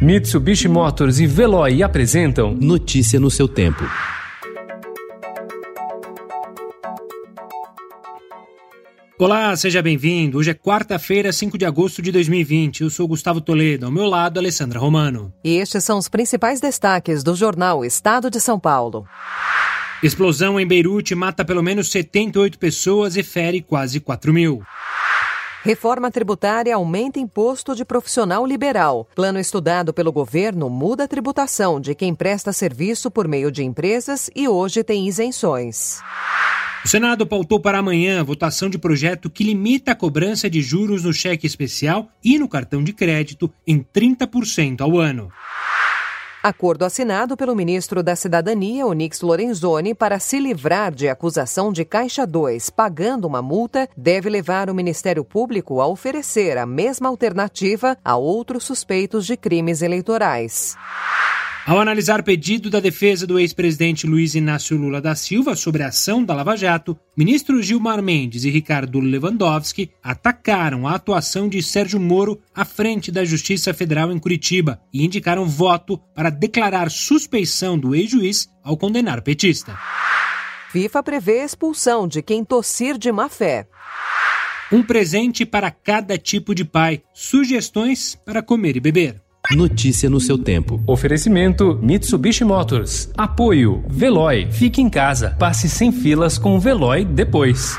Mitsubishi Motors e Veloy apresentam Notícia no seu tempo. Olá, seja bem-vindo. Hoje é quarta-feira, 5 de agosto de 2020. Eu sou Gustavo Toledo, ao meu lado, Alessandra Romano. E estes são os principais destaques do jornal Estado de São Paulo. Explosão em Beirute mata pelo menos 78 pessoas e fere quase 4 mil. Reforma tributária aumenta imposto de profissional liberal. Plano estudado pelo governo muda a tributação de quem presta serviço por meio de empresas e hoje tem isenções. O Senado pautou para amanhã a votação de projeto que limita a cobrança de juros no cheque especial e no cartão de crédito em 30% ao ano. Acordo assinado pelo ministro da Cidadania, Onix Lorenzoni, para se livrar de acusação de Caixa 2 pagando uma multa, deve levar o Ministério Público a oferecer a mesma alternativa a outros suspeitos de crimes eleitorais. Ao analisar pedido da defesa do ex-presidente Luiz Inácio Lula da Silva sobre a ação da Lava Jato, ministros Gilmar Mendes e Ricardo Lewandowski atacaram a atuação de Sérgio Moro à frente da Justiça Federal em Curitiba e indicaram voto para declarar suspeição do ex-juiz ao condenar petista. FIFA prevê expulsão de quem tossir de má fé. Um presente para cada tipo de pai. Sugestões para comer e beber. Notícia no seu tempo. Oferecimento Mitsubishi Motors. Apoio Veloy. Fique em casa. Passe sem filas com o Veloy depois.